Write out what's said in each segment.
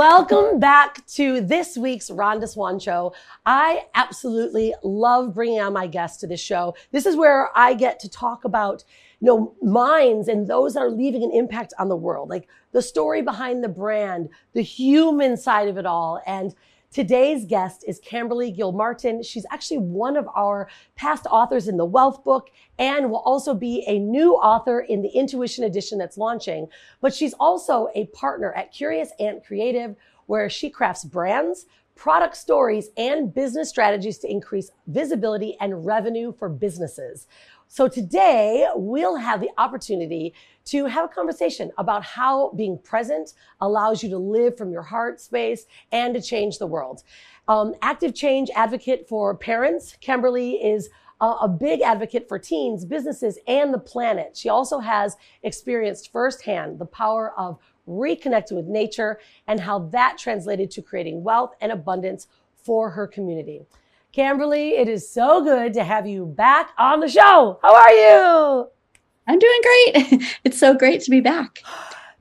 Welcome back to this week's Rhonda Swan Show. I absolutely love bringing on my guests to this show. This is where I get to talk about, you know, minds and those that are leaving an impact on the world, like the story behind the brand, the human side of it all. And Today's guest is Camberly Gilmartin. She's actually one of our past authors in the Wealth Book and will also be a new author in the Intuition edition that's launching. But she's also a partner at Curious Ant Creative, where she crafts brands, product stories, and business strategies to increase visibility and revenue for businesses. So today we'll have the opportunity to have a conversation about how being present allows you to live from your heart space and to change the world. Um, active change advocate for parents. Kimberly is a, big advocate for teens, businesses, and the planet. She also has experienced firsthand the power of reconnecting with nature and how that translated to creating wealth and abundance for her community. Camberly, it is so good to have you back on the show. How are you? I'm doing great. It's so great to be back.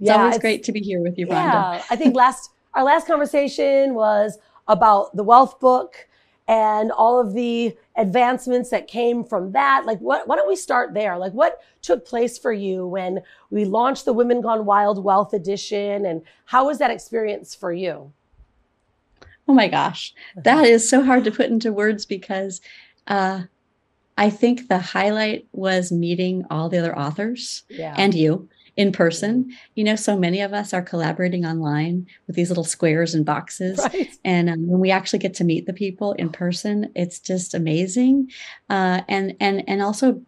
It's yeah, always it's, great to be here with you, Rhonda. Yeah, I think last our last conversation was about the wealth book and all of the advancements that came from that. Like, what, why don't we start there? Like, what took place for you when we launched the Women Gone Wild Wealth Edition, and how was that experience for you? Oh my gosh, that is so hard to put into words because uh, I think the highlight was meeting all the other authors yeah. and you in person. You know, so many of us are collaborating online with these little squares and boxes. Right. And um, when we actually get to meet the people in person, it's just amazing. Uh, and and and also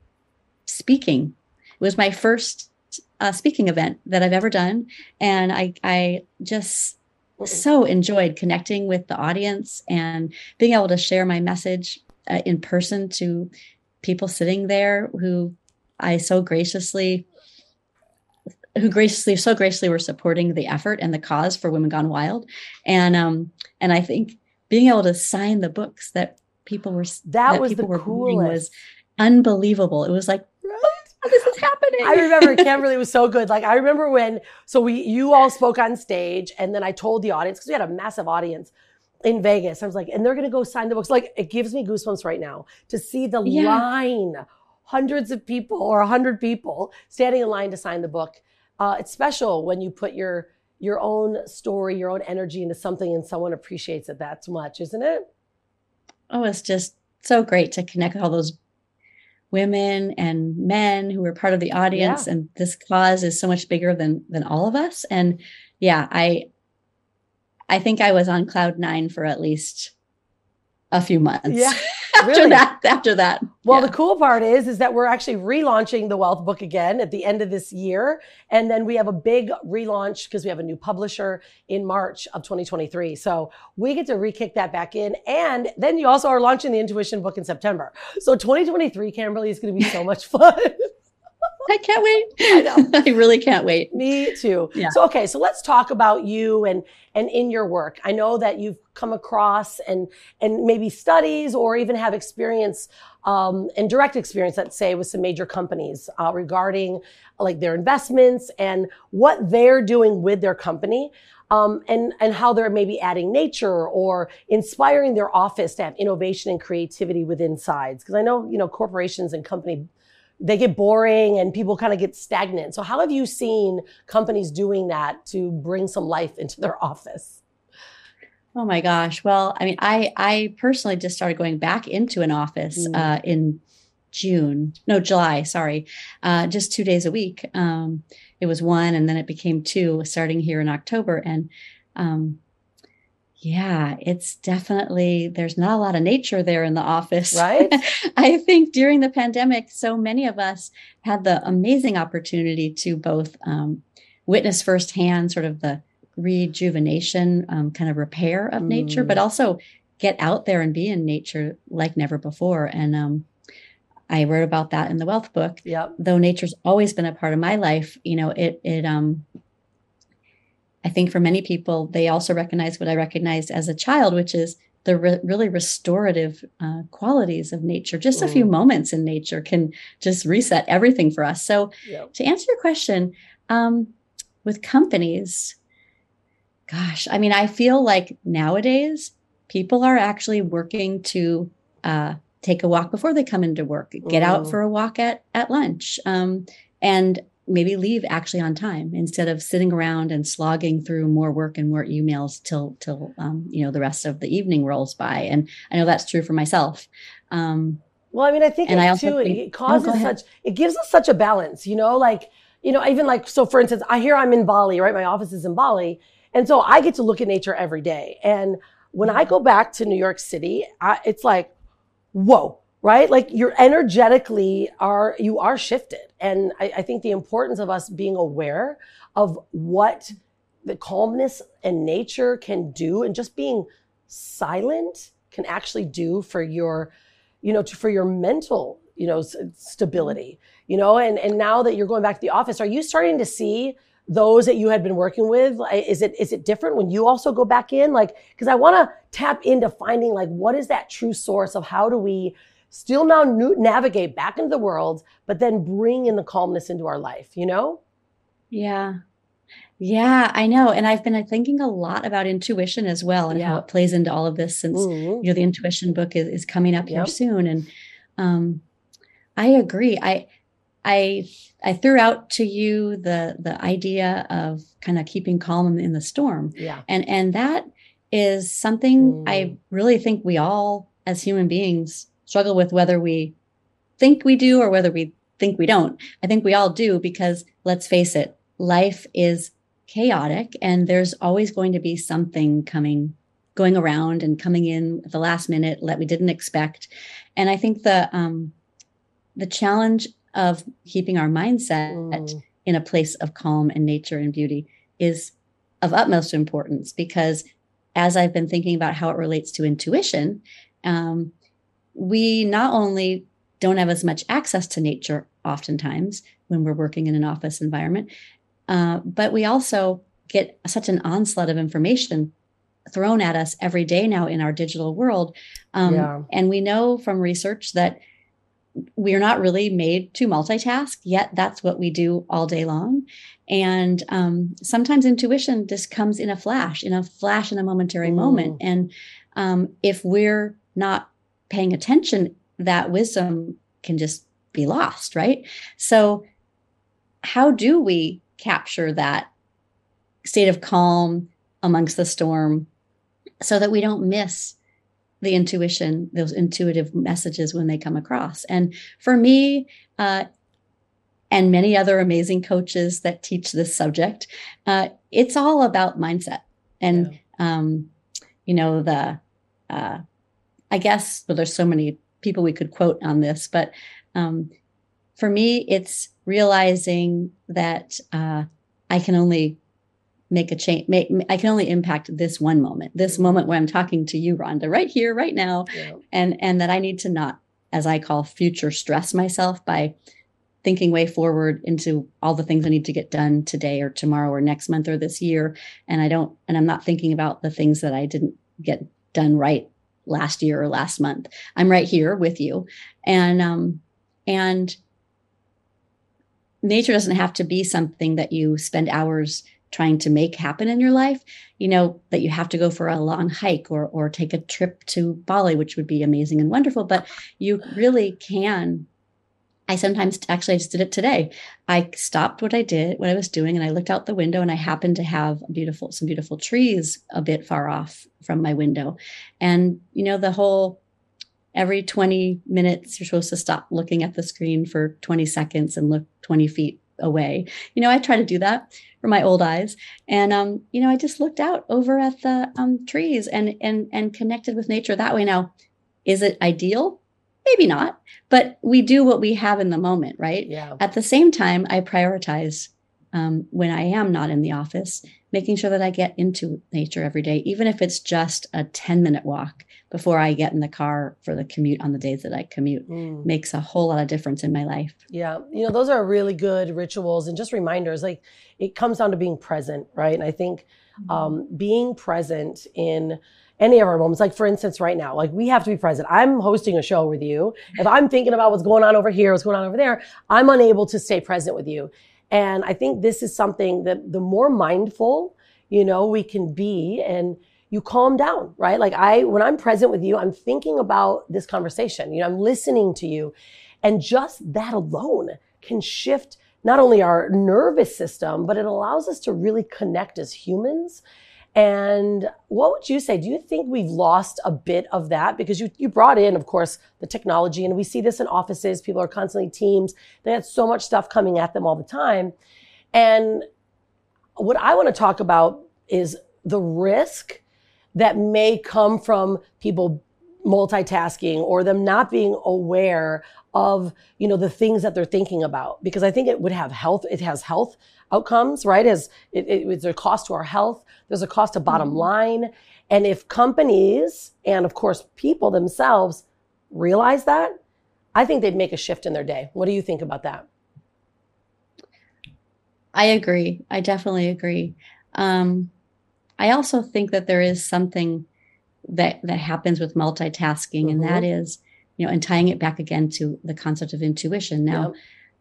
speaking. It was my first uh, speaking event that I've ever done, and I I just so enjoyed connecting with the audience and being able to share my message uh, in person to people sitting there who I so graciously who graciously so graciously were supporting the effort and the cause for women gone wild and um and i think being able to sign the books that people were that, that was people the were coolest. was unbelievable it was like this is happening. I remember Camberly was so good. Like I remember when so we you all spoke on stage and then I told the audience because we had a massive audience in Vegas. I was like, and they're gonna go sign the books. Like it gives me goosebumps right now to see the yeah. line, hundreds of people or a hundred people standing in line to sign the book. Uh, it's special when you put your your own story, your own energy into something and someone appreciates it that much, isn't it? Oh, it's just so great to connect with all those women and men who were part of the audience yeah. and this cause is so much bigger than than all of us. And yeah i i think i was on cloud nine for at least a few months. Yeah after really? that after that. Well yeah. the cool part is is that we're actually relaunching the wealth book again at the end of this year. And then we have a big relaunch because we have a new publisher in march of 2023 so we get to re-kick that back in. And then you also are launching the intuition book in september. So 2023 camberly is going to be so much fun I can't wait. I know. I really can't wait. Me too. Yeah. So okay, so let's talk about you and and in your work. I know that you've come across and and maybe studies or even have experience um, and direct experience, let's say, with some major companies uh, regarding like their investments and what they're doing with their company. Um, and and how they're maybe adding nature or inspiring their office to have innovation and creativity within sides. Because I know you know corporations and company they get boring and people kind of get stagnant. So how have you seen companies doing that to bring some life into their office? Oh my gosh. Well, I mean, I I personally just started going back into an office mm. uh, in June, no July, sorry, uh, just two days a week. Um, it was one, and then it became two, starting here in October. And um, yeah, it's definitely, there's not a lot of nature there in the office. Right. I think during the pandemic, so many of us had the amazing opportunity to both um, witness firsthand sort of the rejuvenation, um, kind of repair of mm. nature, but mm. also get out there and be in nature like never before. And um, I wrote about that in the wealth book. Yep. Though nature's always been a part of my life, you know, it, it, um, I think for many people, they also recognize what I recognized as a child, which is the re- really restorative uh, qualities of nature. Just a few mm. moments in nature can just reset everything for us. So, yep. to answer your question, um, with companies, Gosh, I mean, I feel like nowadays people are actually working to uh, take a walk before they come into work, get out for a walk at at lunch, um, and maybe leave actually on time instead of sitting around and slogging through more work and more emails till till um, you know the rest of the evening rolls by. And I know that's true for myself. Um, well, I mean, I think and it I also too, think, it causes such, it gives us such a balance, you know, like, you know, even like, so for instance, I hear I'm in Bali, right? My office is in Bali. And so I get to look at nature every day. And when I go back to New York City, I, it's like, whoa, right? Like you're energetically are, you are shifted. And I, I think the importance of us being aware of what the calmness and nature can do and just being silent can actually do for your you know, to, for your mental, you know, stability, you know, and, and now that you're going back to the office, are you starting to see those that you had been working with? Is it, is it different when you also go back in? Like, cause I want to tap into finding like, what is that true source of how do we still now navigate back into the world, but then bring in the calmness into our life, you know? Yeah. Yeah, I know. And I've been thinking a lot about intuition as well and yeah. how it plays into all of this since mm-hmm. you know the intuition book is, is coming up yep. here soon. And um I agree. I I I threw out to you the the idea of kind of keeping calm in the storm. Yeah. And and that is something mm. I really think we all as human beings struggle with whether we think we do or whether we think we don't. I think we all do because let's face it, life is chaotic and there's always going to be something coming going around and coming in at the last minute that we didn't expect and i think the um the challenge of keeping our mindset mm. in a place of calm and nature and beauty is of utmost importance because as i've been thinking about how it relates to intuition um, we not only don't have as much access to nature oftentimes when we're working in an office environment uh, but we also get such an onslaught of information thrown at us every day now in our digital world. Um, yeah. And we know from research that we're not really made to multitask, yet that's what we do all day long. And um, sometimes intuition just comes in a flash, in a flash, in a momentary mm. moment. And um, if we're not paying attention, that wisdom can just be lost, right? So, how do we capture that state of calm amongst the storm so that we don't miss the intuition, those intuitive messages when they come across. And for me, uh, and many other amazing coaches that teach this subject, uh, it's all about mindset. And, yeah. um, you know, the, uh, I guess, well, there's so many people we could quote on this, but um, for me, it's realizing that uh, I can only make a change. Make, I can only impact this one moment, this mm-hmm. moment where I'm talking to you, Rhonda, right here, right now, yeah. and and that I need to not, as I call, future stress myself by thinking way forward into all the things I need to get done today or tomorrow or next month or this year, and I don't, and I'm not thinking about the things that I didn't get done right last year or last month. I'm right here with you, and um, and nature doesn't have to be something that you spend hours trying to make happen in your life you know that you have to go for a long hike or or take a trip to bali which would be amazing and wonderful but you really can i sometimes actually i just did it today. I stopped what i did what i was doing and i looked out the window and i happened to have beautiful some beautiful trees a bit far off from my window. And you know the whole every 20 minutes you're supposed to stop looking at the screen for 20 seconds and look 20 feet away. You know i try to do that for my old eyes. And um you know i just looked out over at the um trees and and and connected with nature that way. Now is it ideal maybe not but we do what we have in the moment right yeah at the same time i prioritize um, when i am not in the office making sure that i get into nature every day even if it's just a 10 minute walk before I get in the car for the commute on the days that I commute mm. makes a whole lot of difference in my life. Yeah. You know, those are really good rituals and just reminders. Like it comes down to being present, right? And I think um, being present in any of our moments, like for instance, right now, like we have to be present. I'm hosting a show with you. If I'm thinking about what's going on over here, what's going on over there, I'm unable to stay present with you. And I think this is something that the more mindful you know, we can be and you calm down, right? Like I, when I'm present with you, I'm thinking about this conversation, you know, I'm listening to you. And just that alone can shift not only our nervous system, but it allows us to really connect as humans. And what would you say? Do you think we've lost a bit of that? Because you, you brought in, of course, the technology, and we see this in offices. People are constantly teams. They have so much stuff coming at them all the time. And what I want to talk about is the risk that may come from people multitasking or them not being aware of you know the things that they're thinking about. Because i think it would have health it has health outcomes right? As it, it, it's a cost to our health. There's a cost to bottom mm-hmm. line. And if companies and of course people themselves realize that i think they'd make a shift in their day. What do you think about that? I agree. I definitely agree. Um, i also think that there is something that that happens with multitasking, mm-hmm. and that mm-hmm. you know, and tying it back again to the concept of intuition. Now,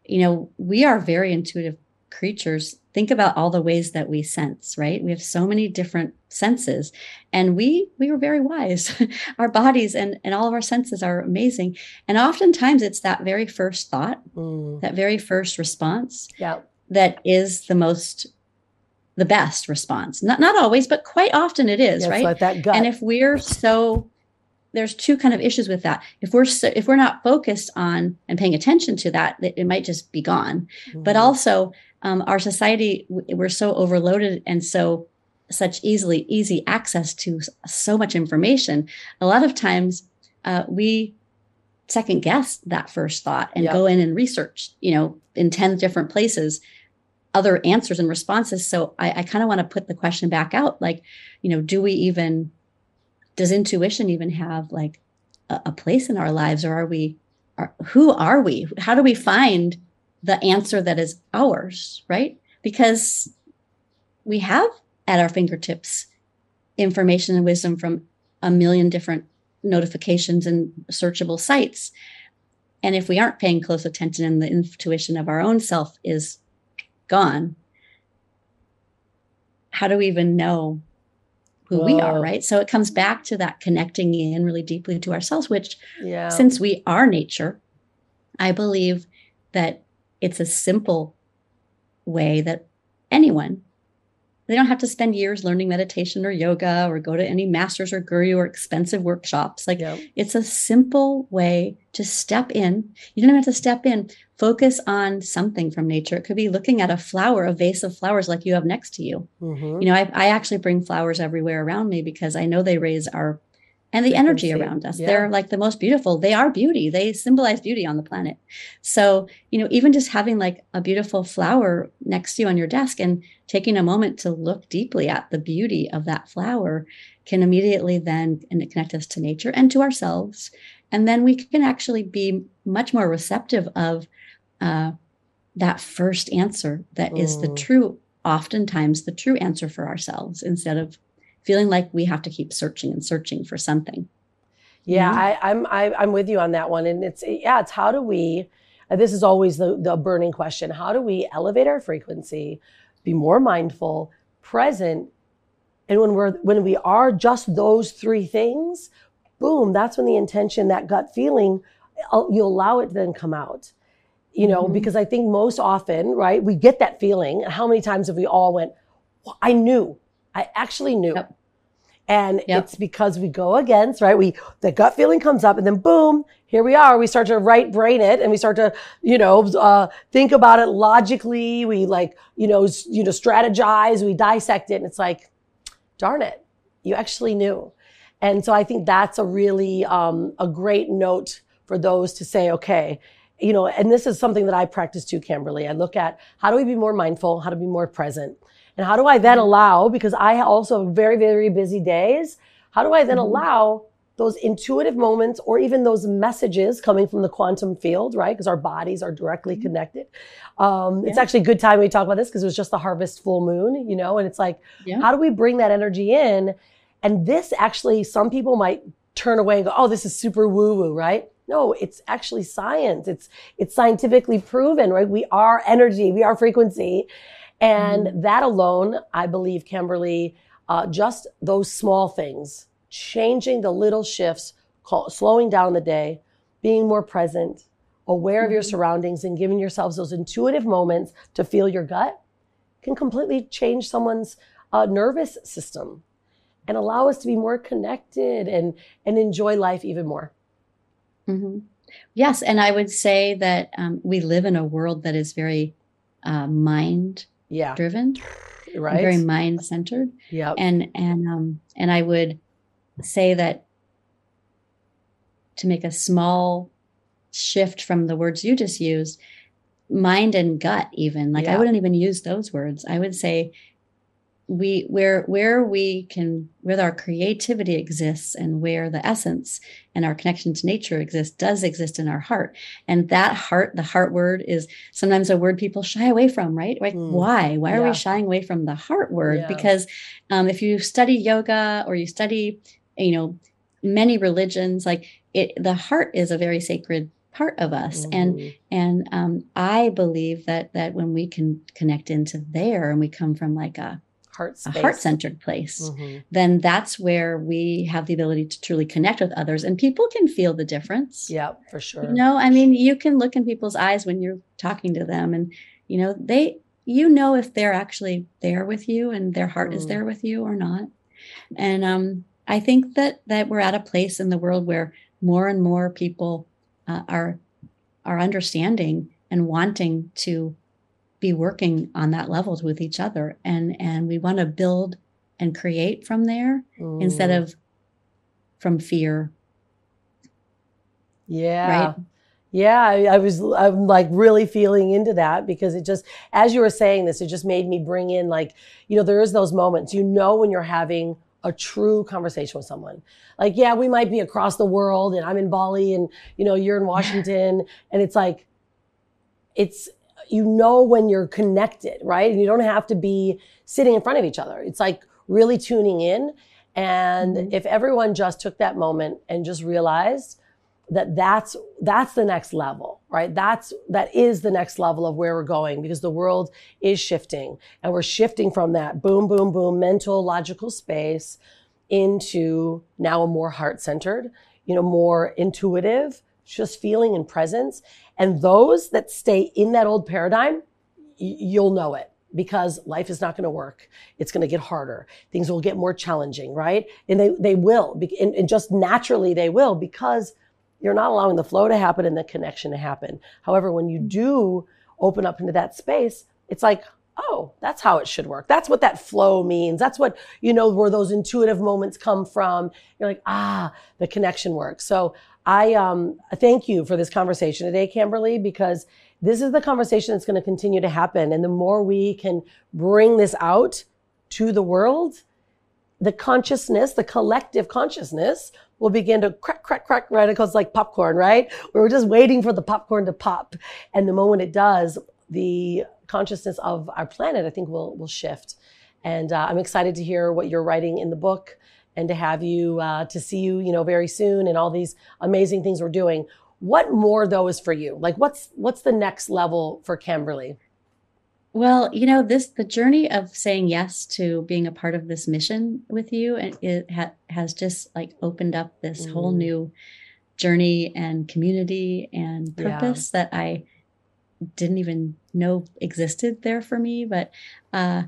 you know, we are very intuitive creatures. Think about all the ways that we sense, right? We have so many different senses, and we we are very wise. our bodies and and all of our senses are amazing, and oftentimes it's that very first thought, mm. that very first response, yeah. that is the most the best response. Not not always, but quite often it is, right? Like that gut. And if we're so there's two kind of issues with that. If we're so, if we're not focused on and paying attention to that, it, it might just be gone. Mm-hmm. But also, um, our society we're so overloaded and so such easily easy access to so much information. A lot of times, uh, we second guess that first thought and go in and research. You know, in ten different places other answers and responses. So I, I kind of want to put the question back out like, you know, do we even, does intuition even have like a, a place in our lives or are we, are, who are we? How do we find the answer that is ours, right? Because we have at our fingertips information and wisdom from a million different notifications and searchable sites. And if we aren't paying close attention and the intuition of our own self is gone, how do we even know who Whoa. we are, right? So it comes back to that connecting in really deeply to ourselves, which, yeah. since we are nature, I believe that it's a simple way that anyone they don't have to spend years learning meditation or yoga or go to any masters or guru or expensive workshops. Like yep. it's a simple way to step in. You don't have to step in, focus on something from nature. It could be looking at a flower, a vase of flowers like you have next to you. Mm-hmm. You know, I, I actually bring flowers everywhere around me because I know they raise our and the energy around us. Yeah. They're like the most beautiful. They are beauty. They symbolize beauty on the planet. So, you know, even just having like a beautiful flower next to you on your desk and taking a moment to look deeply at the beauty of that flower can immediately then connect us to nature and to ourselves. And then we can actually be much more receptive of uh, that first answer that mm. is the mm. true, oftentimes the true answer for ourselves instead of feeling like we have to keep searching and searching for something. Yeah, mm-hmm. I, I'm I, I'm with you on that one, and it's yeah, it's how do we? this is always the the burning question: How do we elevate our frequency, be more mindful, present, and when we're when we are just those three things, boom, that's when the intention, that gut feeling, uh, you allow it to then come out. You know, mm-hmm. because I think most often, right, we get that feeling. How many times have we all went, I knew, I actually knew. Yep. And yep. it's because we go against, right? We, the gut feeling comes up and then boom, here we are. We start to right brain it and we start to, you know, uh, think about it logically. We like, you know, you know, strategize, we dissect it. And it's like, darn it, you actually knew. And so I think that's a really, um, a great note for those to say, okay, you know, and this is something that I practice too, Kimberly. I look at how do we be more mindful, how to be more present. And how do I then mm-hmm. allow, because I also have very, very busy days, how do I then mm-hmm. allow those intuitive moments or even those messages coming from the quantum field, right? Because our bodies are directly mm-hmm. connected. Um, yeah. It's actually a good time we talk about this because it was just the harvest full moon, you know, and it's like, yeah. how do we bring that energy in? And this actually, some people might turn away and go, oh, this is super woo woo, right? No, it's actually science. It's, it's scientifically proven, right? We are energy. We are frequency. And mm-hmm. that alone, I believe, Kimberly, uh, just those small things, changing the little shifts, call, slowing down the day, being more present, aware mm-hmm. of your mm-hmm. surroundings, and giving yourselves those intuitive moments to feel your gut can completely change someone's uh, nervous system and allow us to be more connected and, and enjoy life even more. Mm-hmm. Yes. And I would say that um, we live in a world that is very uh, mind yeah. driven, right? Very mind centered. Yeah. And, and, um, and I would say that to make a small shift from the words you just used, mind and gut, even like yeah. I wouldn't even use those words. I would say we where where we can where our creativity exists and where the essence and our connection to nature exists does exist in our heart and that heart the heart word is sometimes a word people shy away from right like mm. why why are yeah. we shying away from the heart word yeah. because um, if you study yoga or you study you know many religions like it the heart is a very sacred part of us mm-hmm. and and um, i believe that that when we can connect into there and we come from like a heart heart-centered place mm-hmm. then that's where we have the ability to truly connect with others and people can feel the difference yeah for sure you know i mean you can look in people's eyes when you're talking to them and you know they you know if they're actually there with you and their heart mm. is there with you or not and um i think that that we're at a place in the world where more and more people uh, are are understanding and wanting to be working on that level with each other. And and we want to build and create from there mm. instead of from fear. Yeah. Right? yeah I, I, was i'm like really feeling into that because it just as you were saying this it just made me bring in like you know there is those moments you know when you're having a true conversation with someone. Like yeah we might be across the world and i'm in bali and you know you're in washington and it's like it's you know when you're connected, right? And you don't have to be sitting in front of each other. It's like really tuning in. And mm-hmm. if everyone just took that moment and just realized that that's that's the next level right that's that is the next level of where we're going because the world is shifting and we're shifting from that boom boom boom mental logical space into now a more heart centered you know more intuitive just feeling and presence and those that stay in that old paradigm, you'll know it because life is not going to work. It's going to get harder. Things will get more challenging, right? And they, they will. And, and just naturally they will because you're not allowing the flow to happen and the connection to happen. However, when you do open up into that space, it's like, oh, that's how it should work. That's what that flow means. That's what, you know, where those intuitive moments come from. You're like, ah, the connection works. So I um, thank you for this conversation today, Kimberly, because this is the conversation that's going to continue to happen. And the more we can bring this out to the world, the consciousness, the collective consciousness will begin to crack, crack, crack, right? Like popcorn, right? We're just waiting for the popcorn to pop. And the moment it does, the consciousness of our planet, I think, will, will shift. And uh, I'm excited to hear what you're writing in the book and to have you uh, to see you you know very soon and all these amazing things we're doing what more though is for you like what's what's the next level for kimberly well you know this the journey of saying yes to being a part of this mission with you and it ha- has just like opened up this mm. whole new journey and community and purpose yeah. that i didn't even know existed there for me but uh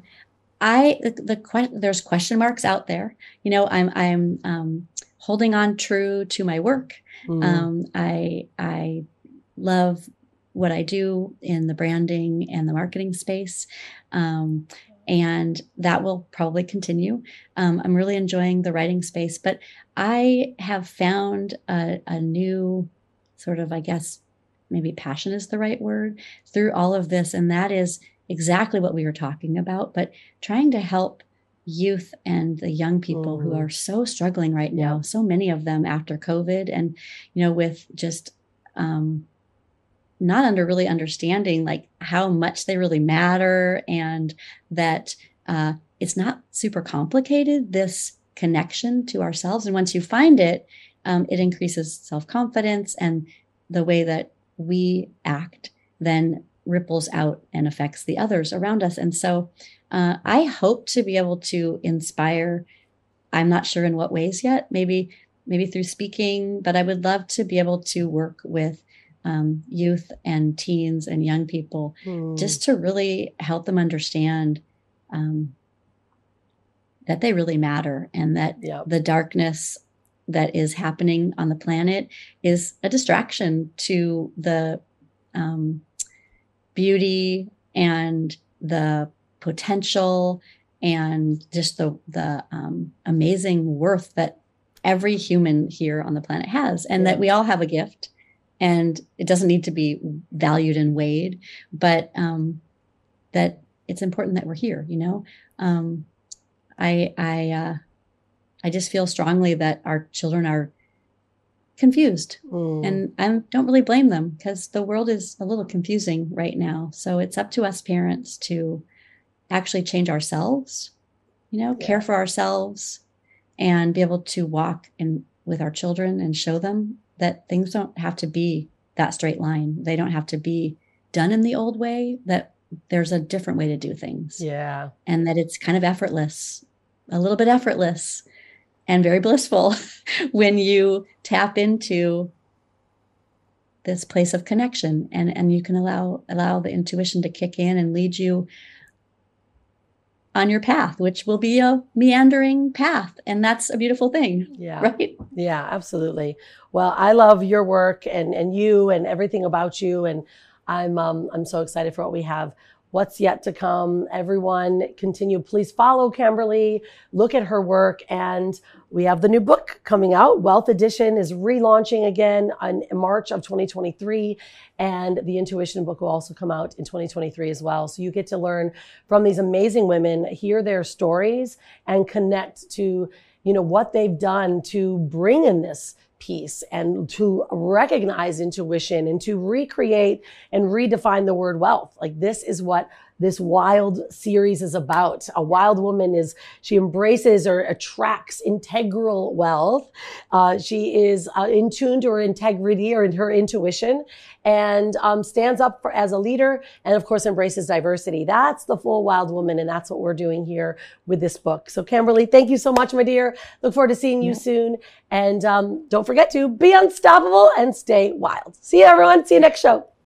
I the, the there's question marks out there. You know, I'm I'm um, holding on true to my work. Mm. Um, I I love what I do in the branding and the marketing space. Um, and that will probably continue. Um, I'm really enjoying the writing space, but I have found a, a new sort of, I guess, maybe passion is the right word through all of this, and that is exactly what we were talking about, but trying to help youth and the young people mm-hmm. who are so struggling right now, so many of them after COVID, and, you know, with just, um, not under really understanding like how much they really matter and that uh, it's not super complicated this connection to ourselves and once you find it um, it increases self-confidence and the way that we act then ripples out and affects the others around us. And so uh, I hope to be able to inspire. I'm not sure in what ways yet. Maybe maybe through speaking, but I would love to be able to work with um, youth and teens and young people mm. just to really help them understand um, that they really matter and that yep. the darkness that is happening on the planet is a distraction to the um, beauty and the potential and just the the um, amazing worth that every human here on the planet has, and that we all have a gift, and it doesn't need to be valued and weighed, but um, that it's important that we're here. You know, um, I I uh, I just feel strongly that our children are confused. Mm. and i don't really blame them because the world is a little confusing right now. So it's up to us parents to actually change ourselves you know yeah. care for ourselves and be able to walk in with our children and show them that things don't have to be that straight line. They don't have to be done in the old way that there's a different way to do things. Yeah. And that it's kind of effortless a little bit effortless and very blissful when you tap into this place of connection and and you can allow allow the intuition to kick in and lead you on your path which will be a meandering path. And that's a beautiful thing yeah. right? Yeah absolutely. Well i love your work and and you and everything about you. And i'm um i'm so excited for what we have what's yet to come. Everyone continue. Please follow Camberly, look at her work. And we have the new book coming out. Wealth Edition is relaunching again in March of 2023. And the Intuition book will also come out in 2023 as well. So you get to learn from these amazing women, hear their stories and connect to, you know, what they've done to bring in this piece and to recognize intuition and to recreate and redefine the word wealth. Like this is what this wild series is about. A wild woman is, she embraces or attracts integral wealth. Uh, she is uh, in tune to her integrity or in her intuition and um, stands up for, as a leader and of course embraces diversity. That's the full wild woman. And that's what we're doing here with this book. So Camberly, thank you so much, my dear. Look forward to seeing you yeah. soon. And um, don't forget to be unstoppable and stay wild. See you everyone. See you next show.